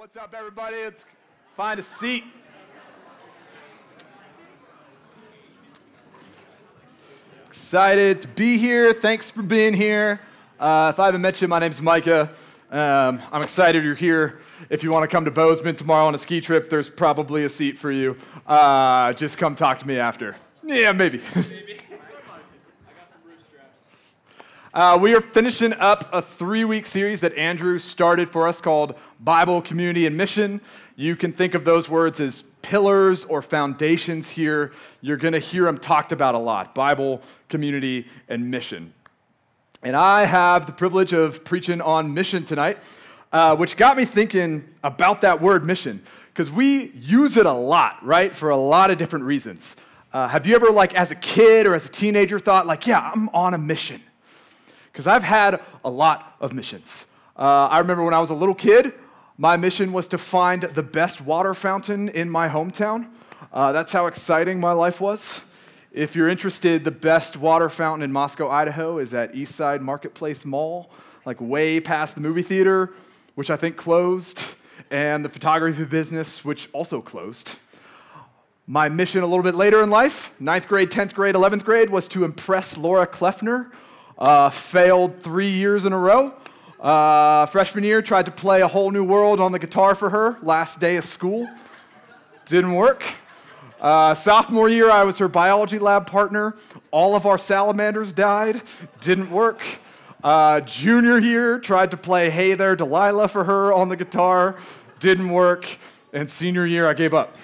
what's up, everybody? Let's find a seat. Excited to be here. Thanks for being here. Uh, if I haven't met you, my name's Micah. Um, I'm excited you're here. If you want to come to Bozeman tomorrow on a ski trip, there's probably a seat for you. Uh, just come talk to me after. Yeah, maybe. Uh, we are finishing up a three week series that Andrew started for us called Bible, Community, and Mission. You can think of those words as pillars or foundations here. You're going to hear them talked about a lot Bible, community, and mission. And I have the privilege of preaching on mission tonight, uh, which got me thinking about that word mission, because we use it a lot, right, for a lot of different reasons. Uh, have you ever, like, as a kid or as a teenager, thought, like, yeah, I'm on a mission? Because I've had a lot of missions. Uh, I remember when I was a little kid, my mission was to find the best water fountain in my hometown. Uh, that's how exciting my life was. If you're interested, the best water fountain in Moscow, Idaho is at Eastside Marketplace Mall, like way past the movie theater, which I think closed, and the photography business, which also closed. My mission a little bit later in life, ninth grade, 10th grade, 11th grade, was to impress Laura Kleffner uh, failed three years in a row. Uh, freshman year, tried to play a whole new world on the guitar for her. Last day of school, didn't work. Uh, sophomore year, I was her biology lab partner. All of our salamanders died, didn't work. Uh, junior year, tried to play Hey There Delilah for her on the guitar, didn't work. And senior year, I gave up.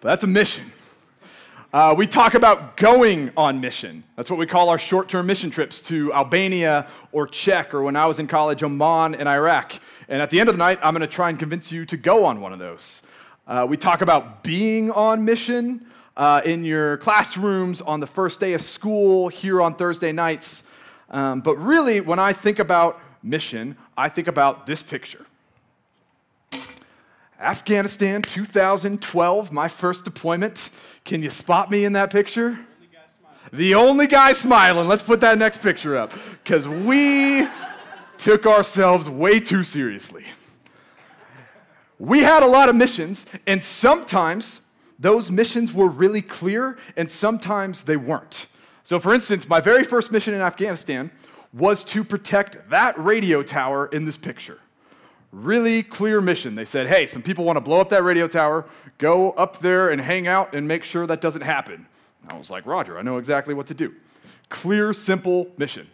but that's a mission. Uh, we talk about going on mission. That's what we call our short term mission trips to Albania or Czech, or when I was in college, Oman and Iraq. And at the end of the night, I'm going to try and convince you to go on one of those. Uh, we talk about being on mission uh, in your classrooms on the first day of school, here on Thursday nights. Um, but really, when I think about mission, I think about this picture. Afghanistan 2012, my first deployment. Can you spot me in that picture? The only guy smiling. Let's put that next picture up because we took ourselves way too seriously. We had a lot of missions, and sometimes those missions were really clear, and sometimes they weren't. So, for instance, my very first mission in Afghanistan was to protect that radio tower in this picture really clear mission. They said, hey, some people want to blow up that radio tower. Go up there and hang out and make sure that doesn't happen. I was like, Roger, I know exactly what to do. Clear, simple mission.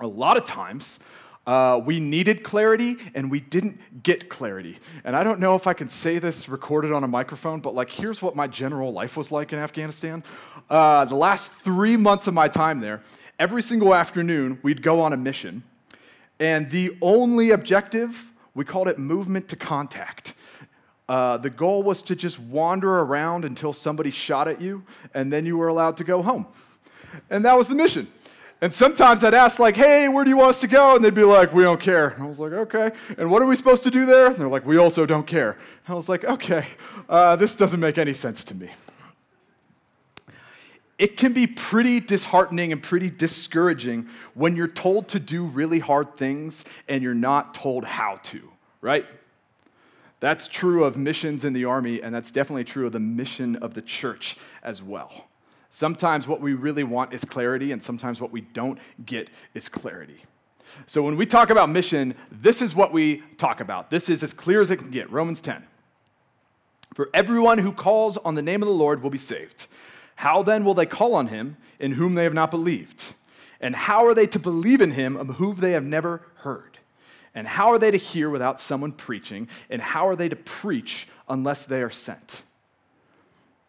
A lot of times, uh, we needed clarity and we didn't get clarity. And I don't know if I can say this recorded on a microphone, but like, here's what my general life was like in Afghanistan. Uh, the last three months of my time there, every single afternoon, we'd go on a mission and the only objective, we called it movement to contact. Uh, the goal was to just wander around until somebody shot at you, and then you were allowed to go home. And that was the mission. And sometimes I'd ask, like, hey, where do you want us to go? And they'd be like, we don't care. And I was like, okay. And what are we supposed to do there? And they're like, we also don't care. And I was like, okay, uh, this doesn't make any sense to me it can be pretty disheartening and pretty discouraging when you're told to do really hard things and you're not told how to, right? That's true of missions in the army, and that's definitely true of the mission of the church as well. Sometimes what we really want is clarity, and sometimes what we don't get is clarity. So when we talk about mission, this is what we talk about. This is as clear as it can get Romans 10. For everyone who calls on the name of the Lord will be saved. How then will they call on him in whom they have not believed? And how are they to believe in him of whom they have never heard? And how are they to hear without someone preaching? And how are they to preach unless they are sent?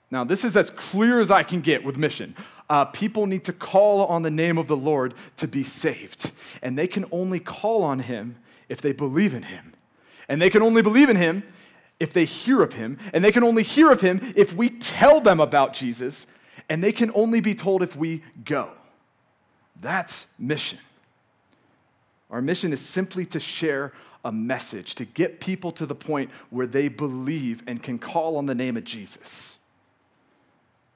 Now, this is as clear as I can get with mission. Uh, people need to call on the name of the Lord to be saved. And they can only call on him if they believe in him. And they can only believe in him if they hear of him. And they can only hear of him if we tell them about Jesus and they can only be told if we go. That's mission. Our mission is simply to share a message, to get people to the point where they believe and can call on the name of Jesus.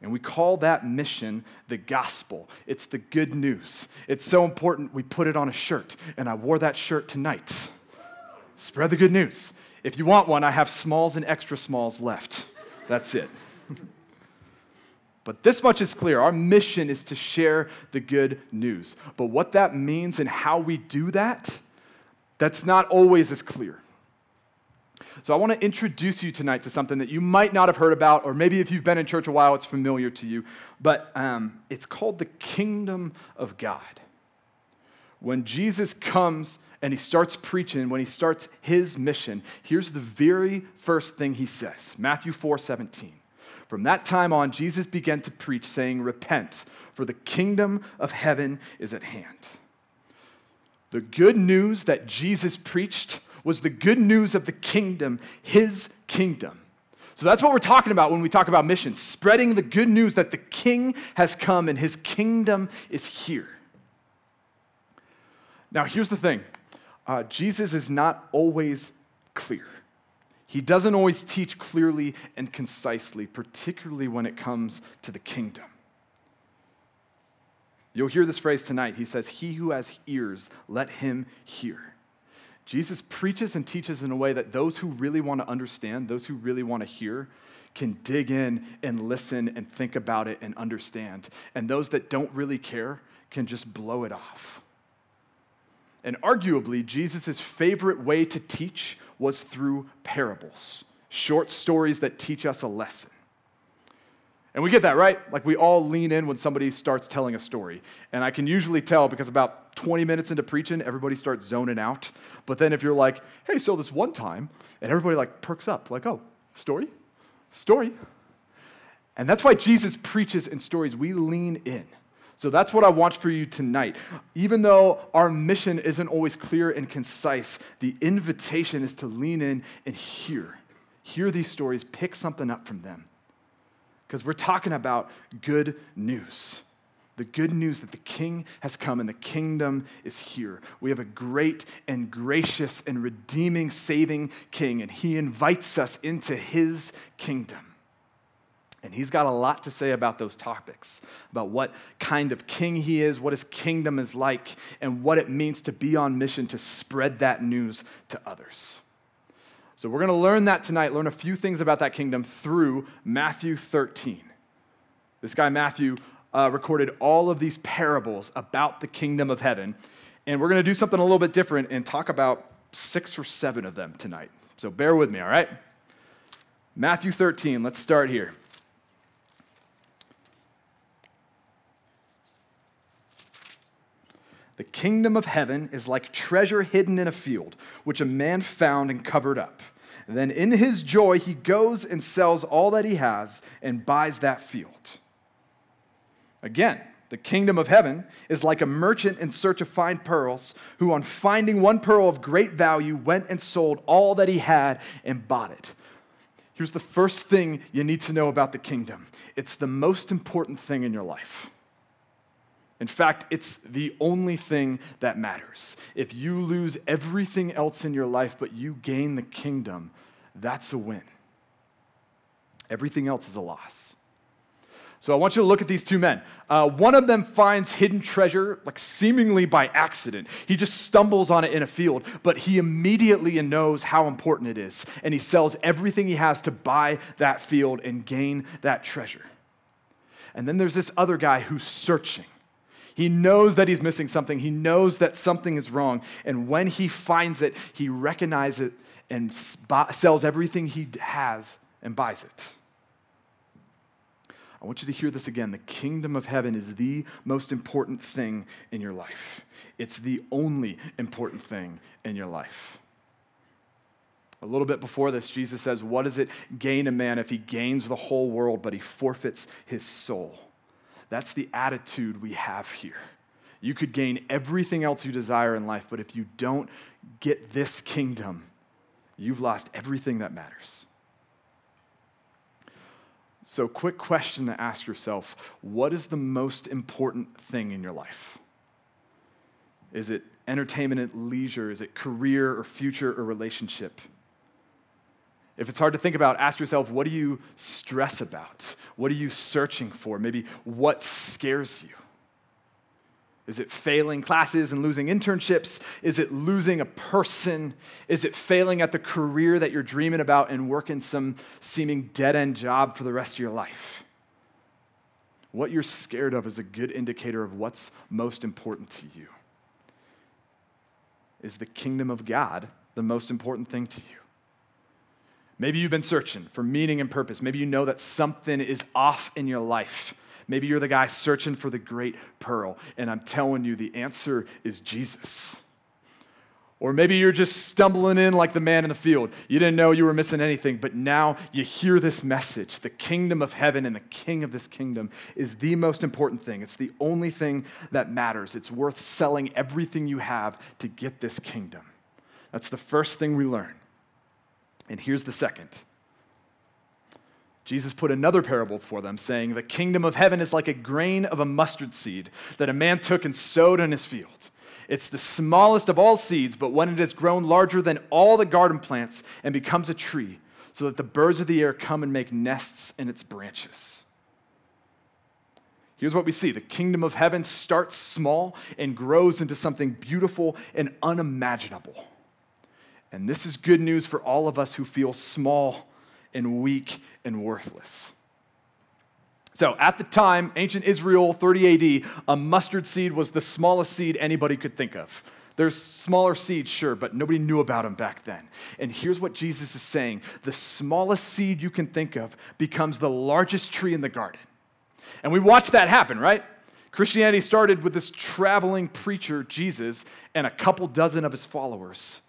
And we call that mission the gospel. It's the good news. It's so important we put it on a shirt, and I wore that shirt tonight. Spread the good news. If you want one, I have smalls and extra smalls left. That's it. But this much is clear. Our mission is to share the good news. But what that means and how we do that, that's not always as clear. So I want to introduce you tonight to something that you might not have heard about, or maybe if you've been in church a while, it's familiar to you. But um, it's called the kingdom of God. When Jesus comes and he starts preaching, when he starts his mission, here's the very first thing he says Matthew 4 17. From that time on, Jesus began to preach, saying, Repent, for the kingdom of heaven is at hand. The good news that Jesus preached was the good news of the kingdom, his kingdom. So that's what we're talking about when we talk about mission spreading the good news that the king has come and his kingdom is here. Now, here's the thing uh, Jesus is not always clear. He doesn't always teach clearly and concisely, particularly when it comes to the kingdom. You'll hear this phrase tonight. He says, He who has ears, let him hear. Jesus preaches and teaches in a way that those who really want to understand, those who really want to hear, can dig in and listen and think about it and understand. And those that don't really care can just blow it off. And arguably, Jesus' favorite way to teach was through parables, short stories that teach us a lesson. And we get that, right? Like we all lean in when somebody starts telling a story. And I can usually tell because about 20 minutes into preaching, everybody starts zoning out. But then if you're like, hey, so this one time, and everybody like perks up, like, oh, story? Story. And that's why Jesus preaches in stories. We lean in. So that's what I want for you tonight. Even though our mission isn't always clear and concise, the invitation is to lean in and hear. Hear these stories, pick something up from them. Because we're talking about good news. The good news that the king has come and the kingdom is here. We have a great and gracious and redeeming, saving king, and he invites us into his kingdom. And he's got a lot to say about those topics, about what kind of king he is, what his kingdom is like, and what it means to be on mission to spread that news to others. So we're going to learn that tonight, learn a few things about that kingdom through Matthew 13. This guy, Matthew, uh, recorded all of these parables about the kingdom of heaven. And we're going to do something a little bit different and talk about six or seven of them tonight. So bear with me, all right? Matthew 13, let's start here. The kingdom of heaven is like treasure hidden in a field, which a man found and covered up. And then in his joy, he goes and sells all that he has and buys that field. Again, the kingdom of heaven is like a merchant in search of fine pearls, who, on finding one pearl of great value, went and sold all that he had and bought it. Here's the first thing you need to know about the kingdom it's the most important thing in your life. In fact, it's the only thing that matters. If you lose everything else in your life but you gain the kingdom, that's a win. Everything else is a loss. So I want you to look at these two men. Uh, one of them finds hidden treasure, like seemingly by accident. He just stumbles on it in a field, but he immediately knows how important it is. And he sells everything he has to buy that field and gain that treasure. And then there's this other guy who's searching. He knows that he's missing something. He knows that something is wrong. And when he finds it, he recognizes it and sells everything he has and buys it. I want you to hear this again. The kingdom of heaven is the most important thing in your life, it's the only important thing in your life. A little bit before this, Jesus says, What does it gain a man if he gains the whole world, but he forfeits his soul? That's the attitude we have here. You could gain everything else you desire in life, but if you don't get this kingdom, you've lost everything that matters. So, quick question to ask yourself what is the most important thing in your life? Is it entertainment and leisure? Is it career or future or relationship? If it's hard to think about, ask yourself what do you stress about? What are you searching for? Maybe what scares you? Is it failing classes and losing internships? Is it losing a person? Is it failing at the career that you're dreaming about and working some seeming dead end job for the rest of your life? What you're scared of is a good indicator of what's most important to you. Is the kingdom of God the most important thing to you? Maybe you've been searching for meaning and purpose. Maybe you know that something is off in your life. Maybe you're the guy searching for the great pearl, and I'm telling you the answer is Jesus. Or maybe you're just stumbling in like the man in the field. You didn't know you were missing anything, but now you hear this message. The kingdom of heaven and the king of this kingdom is the most important thing. It's the only thing that matters. It's worth selling everything you have to get this kingdom. That's the first thing we learn. And here's the second Jesus put another parable for them, saying, The kingdom of heaven is like a grain of a mustard seed that a man took and sowed in his field. It's the smallest of all seeds, but when it has grown larger than all the garden plants and becomes a tree, so that the birds of the air come and make nests in its branches. Here's what we see the kingdom of heaven starts small and grows into something beautiful and unimaginable. And this is good news for all of us who feel small and weak and worthless. So, at the time, ancient Israel, 30 AD, a mustard seed was the smallest seed anybody could think of. There's smaller seeds, sure, but nobody knew about them back then. And here's what Jesus is saying the smallest seed you can think of becomes the largest tree in the garden. And we watched that happen, right? Christianity started with this traveling preacher, Jesus, and a couple dozen of his followers.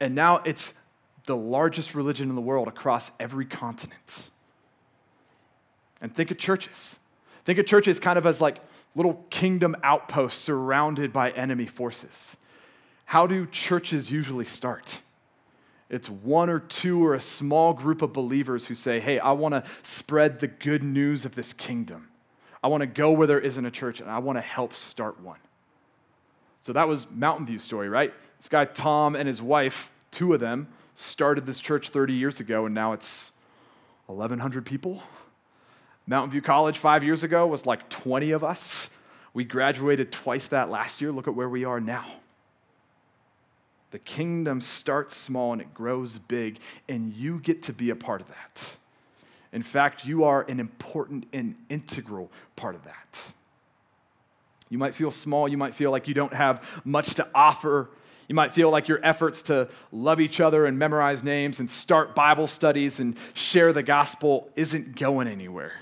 And now it's the largest religion in the world across every continent. And think of churches. Think of churches kind of as like little kingdom outposts surrounded by enemy forces. How do churches usually start? It's one or two or a small group of believers who say, Hey, I want to spread the good news of this kingdom. I want to go where there isn't a church and I want to help start one. So that was Mountain View story, right? This guy, Tom, and his wife, two of them, started this church 30 years ago, and now it's 1,100 people. Mountain View College five years ago was like 20 of us. We graduated twice that last year. Look at where we are now. The kingdom starts small and it grows big, and you get to be a part of that. In fact, you are an important and integral part of that. You might feel small, you might feel like you don't have much to offer you might feel like your efforts to love each other and memorize names and start Bible studies and share the gospel isn't going anywhere.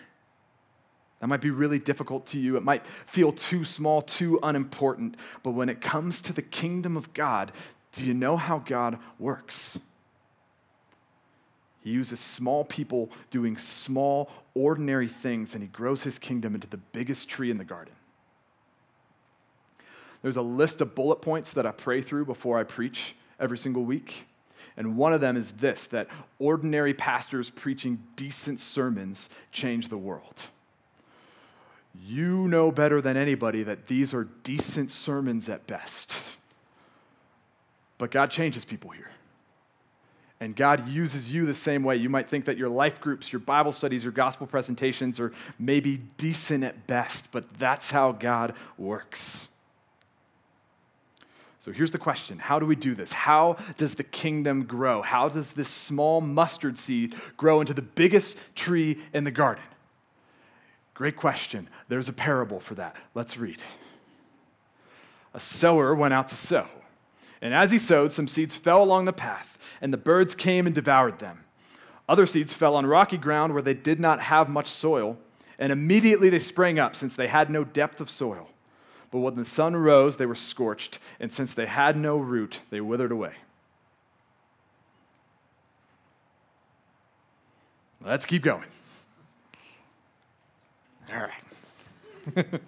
That might be really difficult to you. It might feel too small, too unimportant. But when it comes to the kingdom of God, do you know how God works? He uses small people doing small, ordinary things, and he grows his kingdom into the biggest tree in the garden. There's a list of bullet points that I pray through before I preach every single week. And one of them is this that ordinary pastors preaching decent sermons change the world. You know better than anybody that these are decent sermons at best. But God changes people here. And God uses you the same way. You might think that your life groups, your Bible studies, your gospel presentations are maybe decent at best, but that's how God works. So here's the question How do we do this? How does the kingdom grow? How does this small mustard seed grow into the biggest tree in the garden? Great question. There's a parable for that. Let's read. A sower went out to sow. And as he sowed, some seeds fell along the path, and the birds came and devoured them. Other seeds fell on rocky ground where they did not have much soil, and immediately they sprang up, since they had no depth of soil. But when the sun rose, they were scorched, and since they had no root, they withered away. Let's keep going. All right.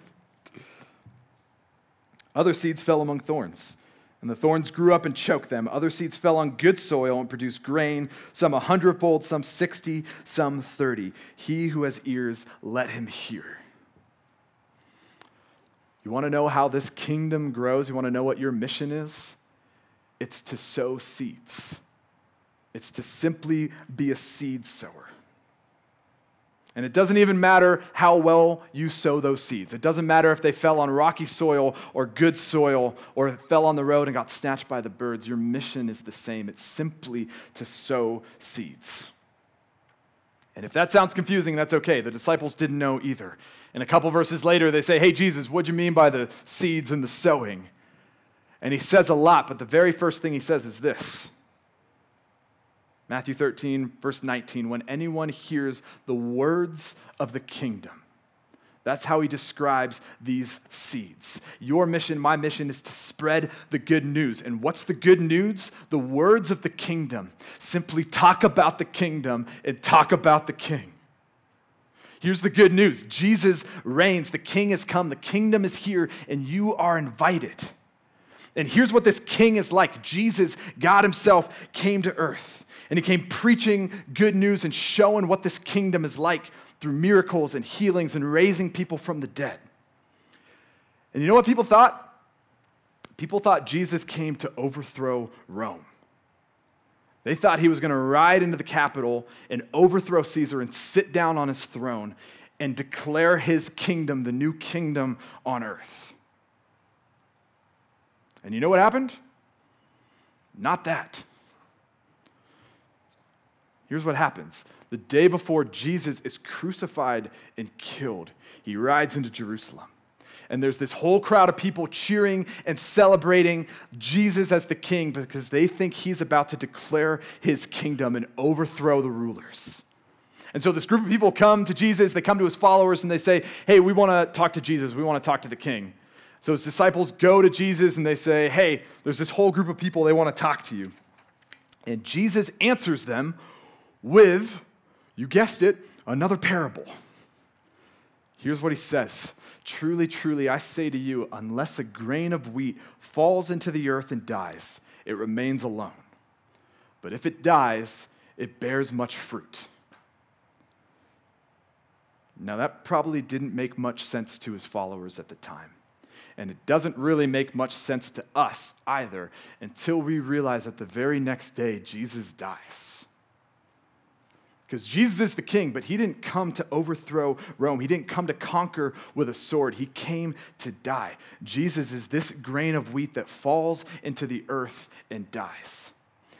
Other seeds fell among thorns, and the thorns grew up and choked them. Other seeds fell on good soil and produced grain, some a hundredfold, some sixty, some thirty. He who has ears, let him hear. You want to know how this kingdom grows? You want to know what your mission is? It's to sow seeds, it's to simply be a seed sower. And it doesn't even matter how well you sow those seeds. It doesn't matter if they fell on rocky soil or good soil or fell on the road and got snatched by the birds. Your mission is the same. It's simply to sow seeds. And if that sounds confusing, that's okay. The disciples didn't know either. And a couple verses later, they say, Hey, Jesus, what do you mean by the seeds and the sowing? And he says a lot, but the very first thing he says is this Matthew 13, verse 19, when anyone hears the words of the kingdom. That's how he describes these seeds. Your mission, my mission, is to spread the good news. And what's the good news? The words of the kingdom. Simply talk about the kingdom and talk about the king. Here's the good news Jesus reigns, the king has come, the kingdom is here, and you are invited. And here's what this king is like Jesus, God Himself, came to earth. And he came preaching good news and showing what this kingdom is like through miracles and healings and raising people from the dead. And you know what people thought? People thought Jesus came to overthrow Rome. They thought he was going to ride into the capital and overthrow Caesar and sit down on his throne and declare his kingdom, the new kingdom on earth. And you know what happened? Not that. Here's what happens the day before Jesus is crucified and killed, he rides into Jerusalem. And there's this whole crowd of people cheering and celebrating Jesus as the king because they think he's about to declare his kingdom and overthrow the rulers. And so this group of people come to Jesus, they come to his followers, and they say, Hey, we want to talk to Jesus, we want to talk to the king. So his disciples go to Jesus and they say, Hey, there's this whole group of people, they want to talk to you. And Jesus answers them with, you guessed it, another parable. Here's what he says Truly, truly, I say to you, unless a grain of wheat falls into the earth and dies, it remains alone. But if it dies, it bears much fruit. Now, that probably didn't make much sense to his followers at the time. And it doesn't really make much sense to us either until we realize that the very next day, Jesus dies. Because Jesus is the king, but he didn't come to overthrow Rome. He didn't come to conquer with a sword. He came to die. Jesus is this grain of wheat that falls into the earth and dies.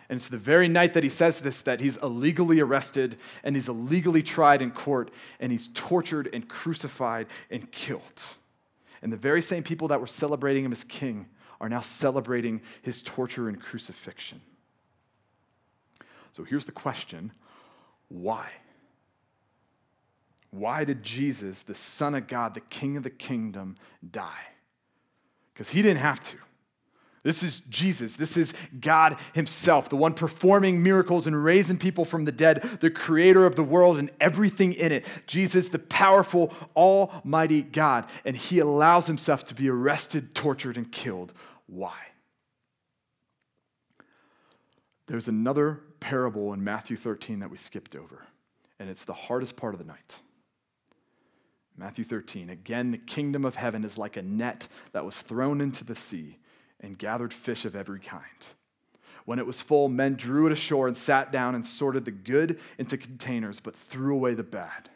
And it's the very night that he says this that he's illegally arrested and he's illegally tried in court and he's tortured and crucified and killed. And the very same people that were celebrating him as king are now celebrating his torture and crucifixion. So here's the question why? Why did Jesus, the Son of God, the King of the kingdom, die? Because he didn't have to. This is Jesus. This is God Himself, the one performing miracles and raising people from the dead, the creator of the world and everything in it. Jesus, the powerful, almighty God. And He allows Himself to be arrested, tortured, and killed. Why? There's another parable in Matthew 13 that we skipped over, and it's the hardest part of the night. Matthew 13, again, the kingdom of heaven is like a net that was thrown into the sea and gathered fish of every kind. When it was full, men drew it ashore and sat down and sorted the good into containers, but threw away the bad.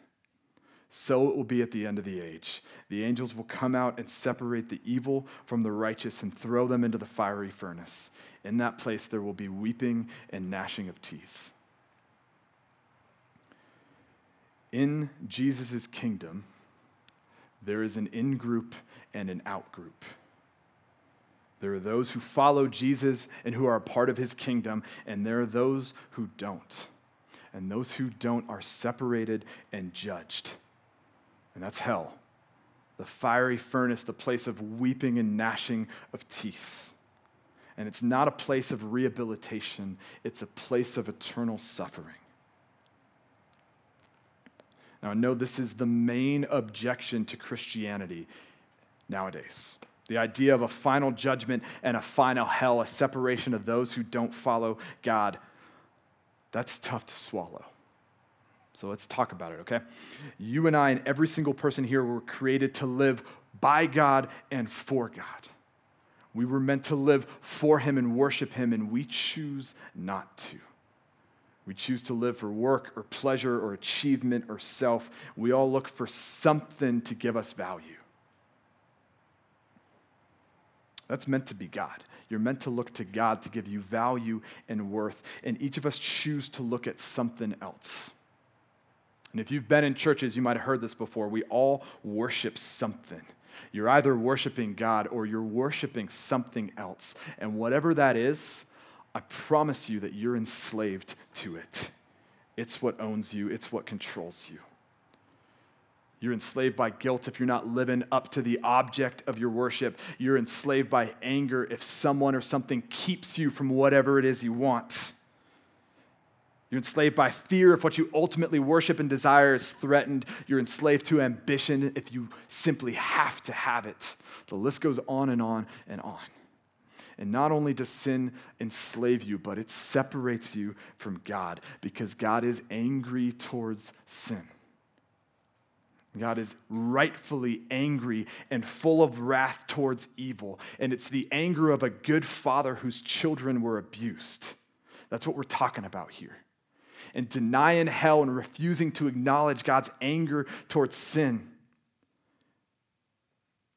So it will be at the end of the age. The angels will come out and separate the evil from the righteous and throw them into the fiery furnace. In that place, there will be weeping and gnashing of teeth. In Jesus' kingdom, there is an in group and an out group. There are those who follow Jesus and who are a part of his kingdom, and there are those who don't. And those who don't are separated and judged. And that's hell the fiery furnace, the place of weeping and gnashing of teeth. And it's not a place of rehabilitation, it's a place of eternal suffering. Now, I know this is the main objection to Christianity nowadays the idea of a final judgment and a final hell, a separation of those who don't follow God. That's tough to swallow. So let's talk about it, okay? You and I and every single person here were created to live by God and for God. We were meant to live for Him and worship Him, and we choose not to. We choose to live for work or pleasure or achievement or self. We all look for something to give us value. That's meant to be God. You're meant to look to God to give you value and worth. And each of us choose to look at something else. And if you've been in churches, you might have heard this before. We all worship something. You're either worshiping God or you're worshiping something else. And whatever that is, I promise you that you're enslaved to it. It's what owns you, it's what controls you. You're enslaved by guilt if you're not living up to the object of your worship. You're enslaved by anger if someone or something keeps you from whatever it is you want. You're enslaved by fear if what you ultimately worship and desire is threatened. You're enslaved to ambition if you simply have to have it. The list goes on and on and on. And not only does sin enslave you, but it separates you from God because God is angry towards sin. God is rightfully angry and full of wrath towards evil. And it's the anger of a good father whose children were abused. That's what we're talking about here. And denying hell and refusing to acknowledge God's anger towards sin.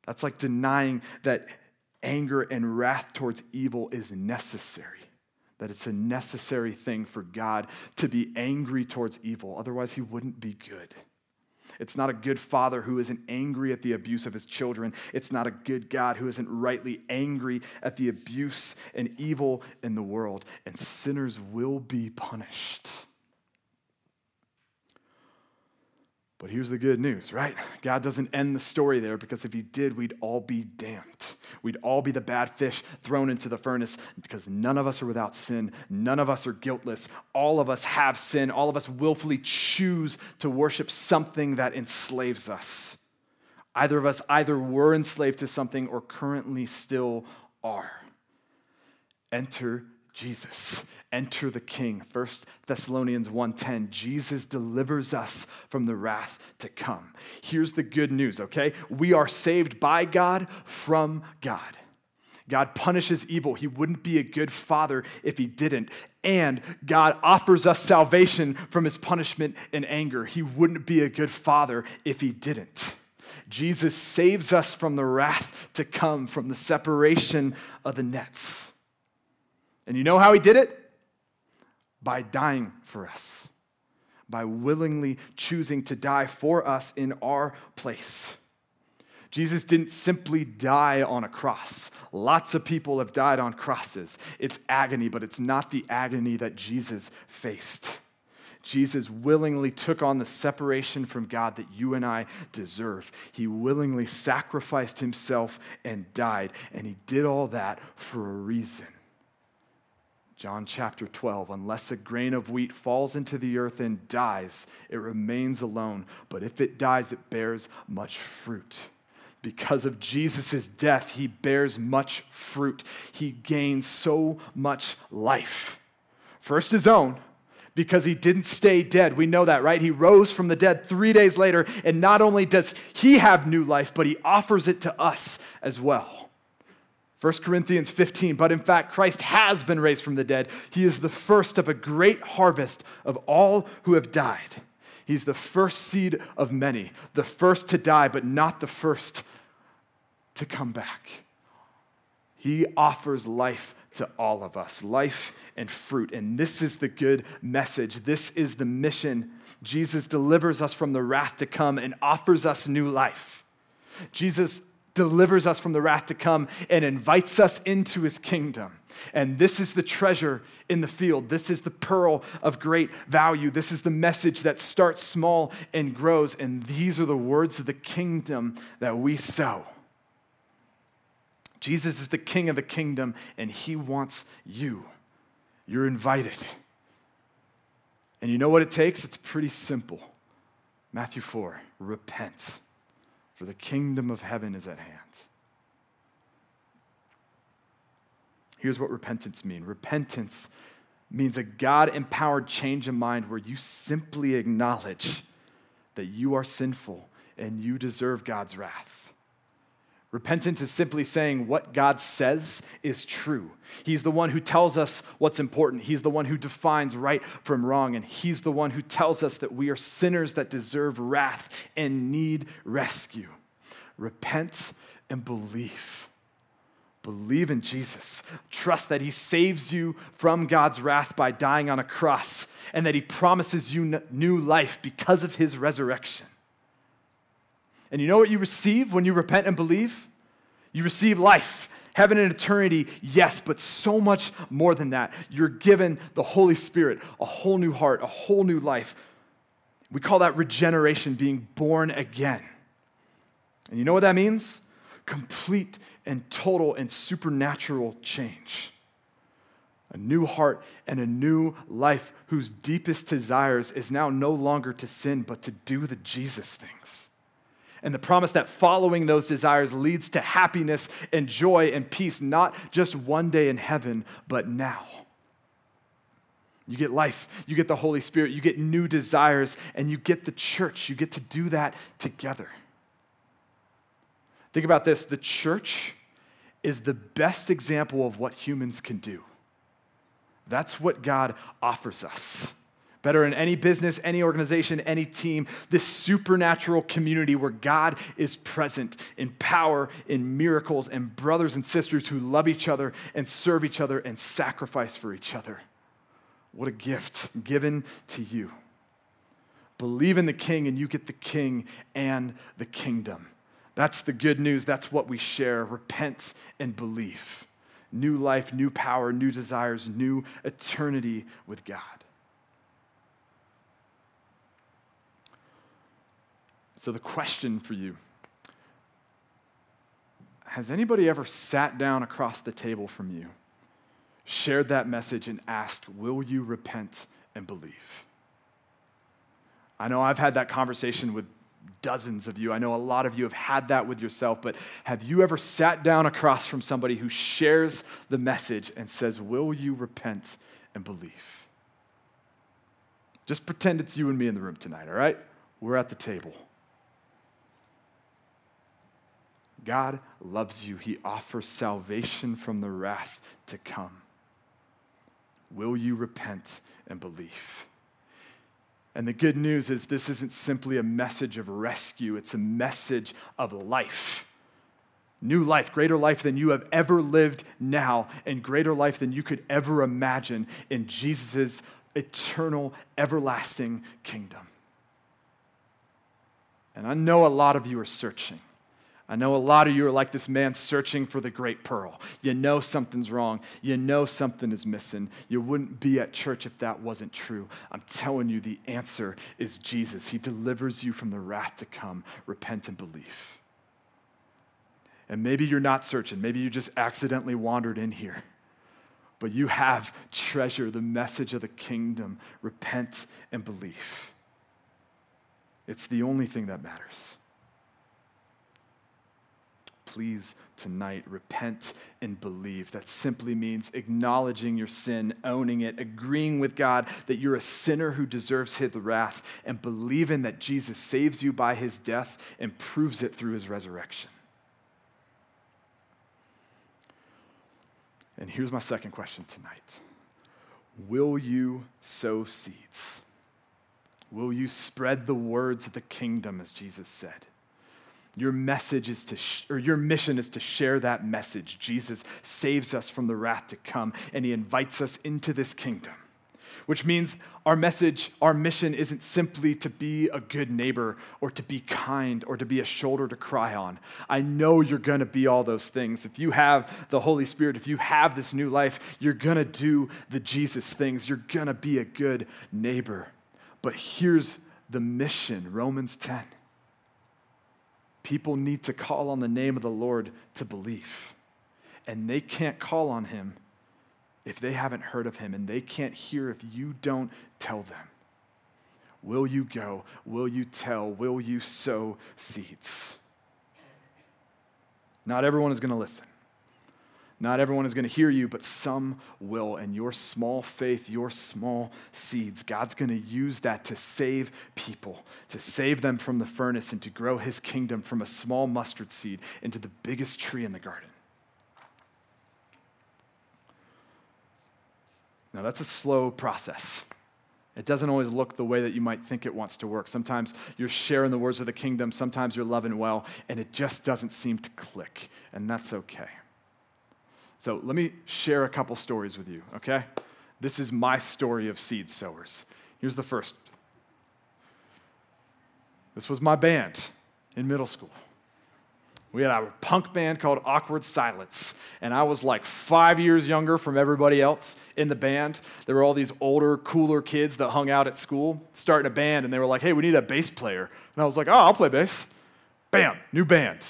That's like denying that anger and wrath towards evil is necessary. That it's a necessary thing for God to be angry towards evil. Otherwise, he wouldn't be good. It's not a good father who isn't angry at the abuse of his children. It's not a good God who isn't rightly angry at the abuse and evil in the world. And sinners will be punished. But here's the good news, right? God doesn't end the story there because if He did, we'd all be damned. We'd all be the bad fish thrown into the furnace because none of us are without sin. None of us are guiltless. All of us have sin. All of us willfully choose to worship something that enslaves us. Either of us either were enslaved to something or currently still are. Enter Jesus. Enter the King. 1 Thessalonians 1:10. Jesus delivers us from the wrath to come. Here's the good news, okay? We are saved by God from God. God punishes evil. He wouldn't be a good father if he didn't. And God offers us salvation from his punishment and anger. He wouldn't be a good father if he didn't. Jesus saves us from the wrath to come, from the separation of the nets. And you know how he did it? By dying for us, by willingly choosing to die for us in our place. Jesus didn't simply die on a cross. Lots of people have died on crosses. It's agony, but it's not the agony that Jesus faced. Jesus willingly took on the separation from God that you and I deserve. He willingly sacrificed himself and died, and he did all that for a reason. John chapter 12, unless a grain of wheat falls into the earth and dies, it remains alone. But if it dies, it bears much fruit. Because of Jesus' death, he bears much fruit. He gains so much life. First, his own, because he didn't stay dead. We know that, right? He rose from the dead three days later, and not only does he have new life, but he offers it to us as well. 1 Corinthians 15, but in fact, Christ has been raised from the dead. He is the first of a great harvest of all who have died. He's the first seed of many, the first to die, but not the first to come back. He offers life to all of us life and fruit. And this is the good message. This is the mission. Jesus delivers us from the wrath to come and offers us new life. Jesus delivers us from the wrath to come and invites us into his kingdom. And this is the treasure in the field. This is the pearl of great value. This is the message that starts small and grows. And these are the words of the kingdom that we sow. Jesus is the king of the kingdom, and he wants you. You're invited. And you know what it takes? It's pretty simple. Matthew 4 repent for the kingdom of heaven is at hand. Here's what repentance means repentance means a God empowered change of mind where you simply acknowledge that you are sinful and you deserve God's wrath. Repentance is simply saying what God says is true. He's the one who tells us what's important. He's the one who defines right from wrong. And He's the one who tells us that we are sinners that deserve wrath and need rescue. Repent and believe. Believe in Jesus. Trust that He saves you from God's wrath by dying on a cross and that He promises you new life because of His resurrection. And you know what you receive when you repent and believe? You receive life, heaven and eternity, yes, but so much more than that. You're given the Holy Spirit, a whole new heart, a whole new life. We call that regeneration, being born again. And you know what that means? Complete and total and supernatural change. A new heart and a new life whose deepest desires is now no longer to sin, but to do the Jesus things and the promise that following those desires leads to happiness and joy and peace, not just one day in heaven, but now. You get life, you get the Holy Spirit, you get new desires, and you get the church. You get to do that together. Think about this the church is the best example of what humans can do. That's what God offers us better in any business, any organization, any team, this supernatural community where God is present in power, in miracles, and brothers and sisters who love each other and serve each other and sacrifice for each other. What a gift given to you. Believe in the king, and you get the king and the kingdom. That's the good news. That's what we share. Repent and believe. New life, new power, new desires, new eternity with God. So, the question for you has anybody ever sat down across the table from you, shared that message, and asked, Will you repent and believe? I know I've had that conversation with dozens of you. I know a lot of you have had that with yourself, but have you ever sat down across from somebody who shares the message and says, Will you repent and believe? Just pretend it's you and me in the room tonight, all right? We're at the table. God loves you. He offers salvation from the wrath to come. Will you repent and believe? And the good news is, this isn't simply a message of rescue, it's a message of life. New life, greater life than you have ever lived now, and greater life than you could ever imagine in Jesus' eternal, everlasting kingdom. And I know a lot of you are searching. I know a lot of you are like this man searching for the great pearl. You know something's wrong. You know something is missing. You wouldn't be at church if that wasn't true. I'm telling you, the answer is Jesus. He delivers you from the wrath to come. Repent and believe. And maybe you're not searching. Maybe you just accidentally wandered in here. But you have treasure, the message of the kingdom. Repent and believe. It's the only thing that matters please tonight repent and believe. That simply means acknowledging your sin, owning it, agreeing with God that you're a sinner who deserves his wrath, and believing that Jesus saves you by his death and proves it through his resurrection. And here's my second question tonight Will you sow seeds? Will you spread the words of the kingdom, as Jesus said? Your message is to, sh- or your mission is to share that message. Jesus saves us from the wrath to come, and he invites us into this kingdom. Which means our message, our mission isn't simply to be a good neighbor or to be kind or to be a shoulder to cry on. I know you're going to be all those things. If you have the Holy Spirit, if you have this new life, you're going to do the Jesus things. You're going to be a good neighbor. But here's the mission Romans 10 People need to call on the name of the Lord to believe. And they can't call on him if they haven't heard of him, and they can't hear if you don't tell them. Will you go? Will you tell? Will you sow seeds? Not everyone is going to listen. Not everyone is going to hear you, but some will. And your small faith, your small seeds, God's going to use that to save people, to save them from the furnace, and to grow his kingdom from a small mustard seed into the biggest tree in the garden. Now, that's a slow process. It doesn't always look the way that you might think it wants to work. Sometimes you're sharing the words of the kingdom, sometimes you're loving well, and it just doesn't seem to click, and that's okay. So let me share a couple stories with you, okay? This is my story of seed sowers. Here's the first. This was my band in middle school. We had a punk band called Awkward Silence, and I was like five years younger from everybody else in the band. There were all these older, cooler kids that hung out at school, starting a band, and they were like, hey, we need a bass player. And I was like, oh, I'll play bass. Bam, new band.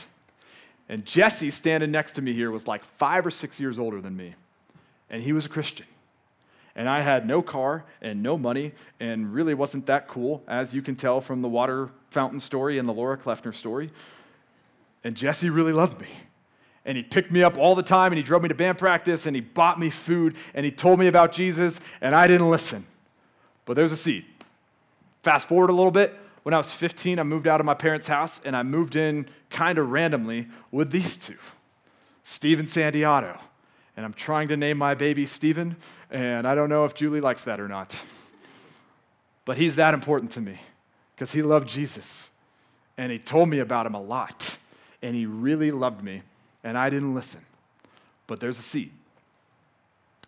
And Jesse, standing next to me here, was like five or six years older than me. And he was a Christian. And I had no car and no money and really wasn't that cool, as you can tell from the water fountain story and the Laura Kleffner story. And Jesse really loved me. And he picked me up all the time and he drove me to band practice and he bought me food and he told me about Jesus and I didn't listen. But there's a seed. Fast forward a little bit, when I was 15, I moved out of my parents' house and I moved in kind of randomly with these two, Steve and. And I'm trying to name my baby Steven, and I don't know if Julie likes that or not. But he's that important to me because he loved Jesus and he told me about him a lot. And he really loved me, and I didn't listen. But there's a seed.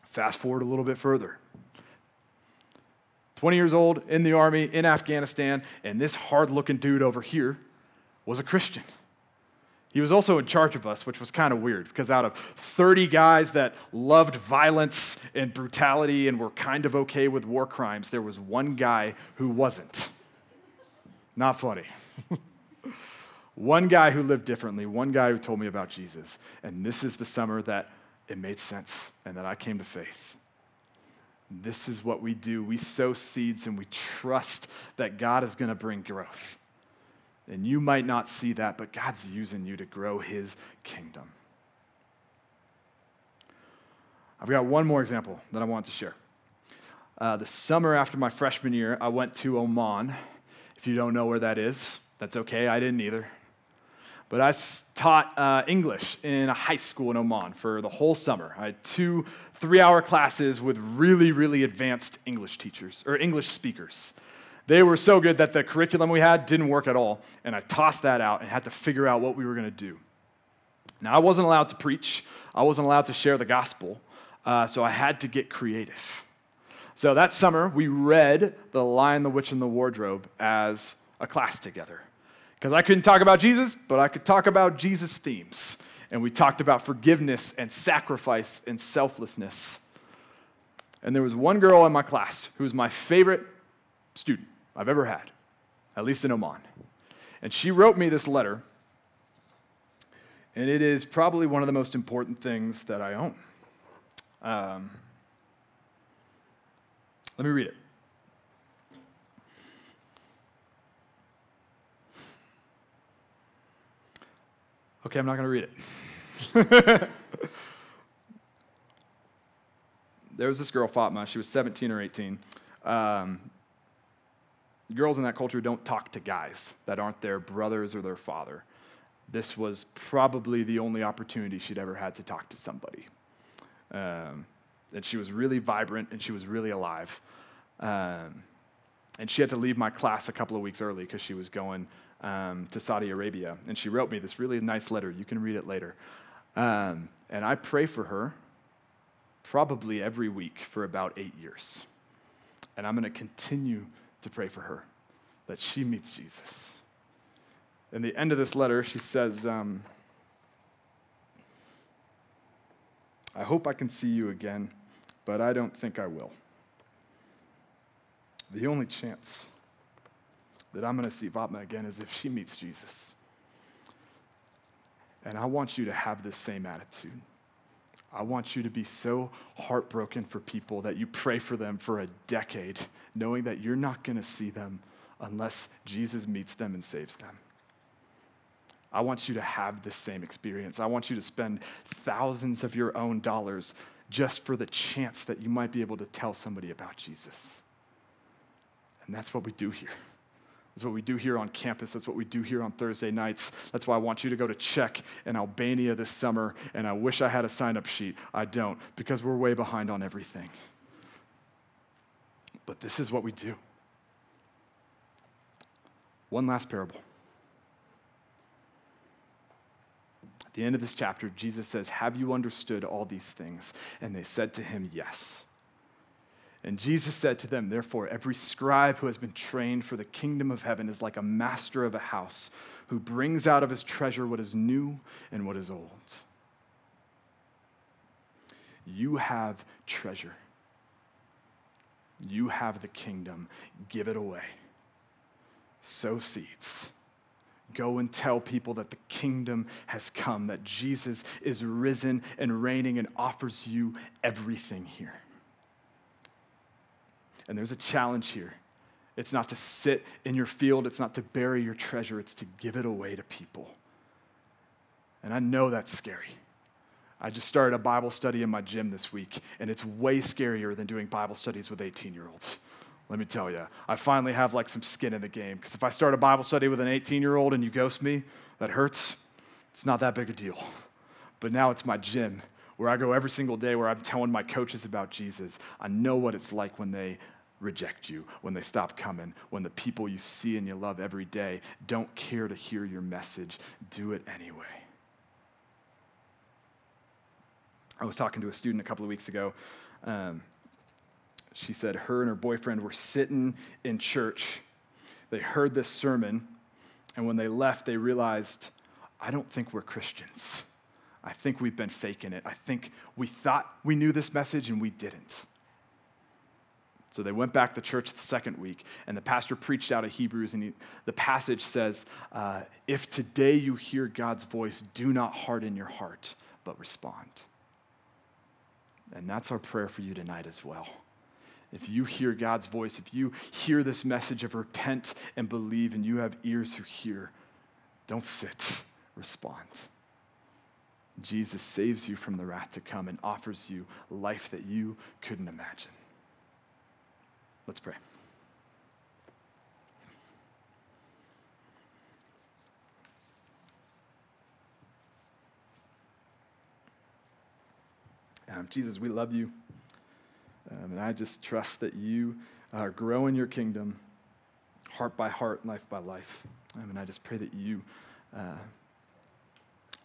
Fast forward a little bit further. 20 years old, in the army, in Afghanistan, and this hard looking dude over here was a Christian. He was also in charge of us, which was kind of weird because out of 30 guys that loved violence and brutality and were kind of okay with war crimes, there was one guy who wasn't. Not funny. one guy who lived differently, one guy who told me about Jesus. And this is the summer that it made sense and that I came to faith. This is what we do. We sow seeds and we trust that God is going to bring growth. And you might not see that, but God's using you to grow his kingdom. I've got one more example that I want to share. Uh, the summer after my freshman year, I went to Oman. If you don't know where that is, that's okay. I didn't either. But I taught uh, English in a high school in Oman for the whole summer. I had two three hour classes with really, really advanced English teachers or English speakers. They were so good that the curriculum we had didn't work at all, and I tossed that out and had to figure out what we were going to do. Now, I wasn't allowed to preach, I wasn't allowed to share the gospel, uh, so I had to get creative. So that summer, we read The Lion, the Witch, and the Wardrobe as a class together. Because I couldn't talk about Jesus, but I could talk about Jesus themes. And we talked about forgiveness and sacrifice and selflessness. And there was one girl in my class who was my favorite student I've ever had, at least in Oman. And she wrote me this letter, and it is probably one of the most important things that I own. Um, let me read it. Okay, I'm not going to read it. there was this girl, Fatma. She was 17 or 18. Um, girls in that culture don't talk to guys that aren't their brothers or their father. This was probably the only opportunity she'd ever had to talk to somebody. Um, and she was really vibrant and she was really alive. Um, and she had to leave my class a couple of weeks early because she was going um, to Saudi Arabia. And she wrote me this really nice letter. You can read it later. Um, and I pray for her probably every week for about eight years. And I'm going to continue to pray for her that she meets Jesus. In the end of this letter, she says, um, I hope I can see you again, but I don't think I will. The only chance that I'm going to see Fatma again is if she meets Jesus. And I want you to have this same attitude. I want you to be so heartbroken for people that you pray for them for a decade, knowing that you're not going to see them unless Jesus meets them and saves them. I want you to have the same experience. I want you to spend thousands of your own dollars just for the chance that you might be able to tell somebody about Jesus. And that's what we do here. That's what we do here on campus. That's what we do here on Thursday nights. That's why I want you to go to CHEK in Albania this summer. And I wish I had a sign up sheet. I don't, because we're way behind on everything. But this is what we do. One last parable. At the end of this chapter, Jesus says, Have you understood all these things? And they said to him, Yes. And Jesus said to them, Therefore, every scribe who has been trained for the kingdom of heaven is like a master of a house who brings out of his treasure what is new and what is old. You have treasure. You have the kingdom. Give it away. Sow seeds. Go and tell people that the kingdom has come, that Jesus is risen and reigning and offers you everything here. And there's a challenge here. It's not to sit in your field, it's not to bury your treasure, it's to give it away to people. And I know that's scary. I just started a Bible study in my gym this week, and it's way scarier than doing Bible studies with 18 year olds. Let me tell you, I finally have like some skin in the game. Because if I start a Bible study with an 18 year old and you ghost me, that hurts. It's not that big a deal. But now it's my gym where I go every single day where I'm telling my coaches about Jesus. I know what it's like when they reject you, when they stop coming, when the people you see and you love every day don't care to hear your message. Do it anyway. I was talking to a student a couple of weeks ago. Um, she said her and her boyfriend were sitting in church. They heard this sermon, and when they left, they realized, I don't think we're Christians. I think we've been faking it. I think we thought we knew this message and we didn't. So they went back to church the second week, and the pastor preached out of Hebrews, and he, the passage says, uh, If today you hear God's voice, do not harden your heart, but respond. And that's our prayer for you tonight as well. If you hear God's voice, if you hear this message of repent and believe, and you have ears who hear, don't sit, respond. Jesus saves you from the wrath to come and offers you life that you couldn't imagine. Let's pray. Um, Jesus, we love you. Um, and I just trust that you uh, grow in your kingdom, heart by heart, life by life. Um, and I just pray that you uh,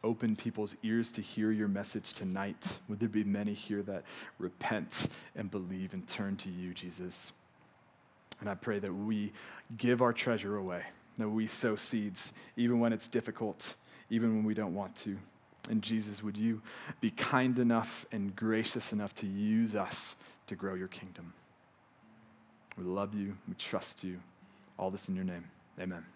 open people's ears to hear your message tonight. Would there be many here that repent and believe and turn to you, Jesus? And I pray that we give our treasure away, that we sow seeds, even when it's difficult, even when we don't want to. And Jesus, would you be kind enough and gracious enough to use us to grow your kingdom? We love you, we trust you. All this in your name. Amen.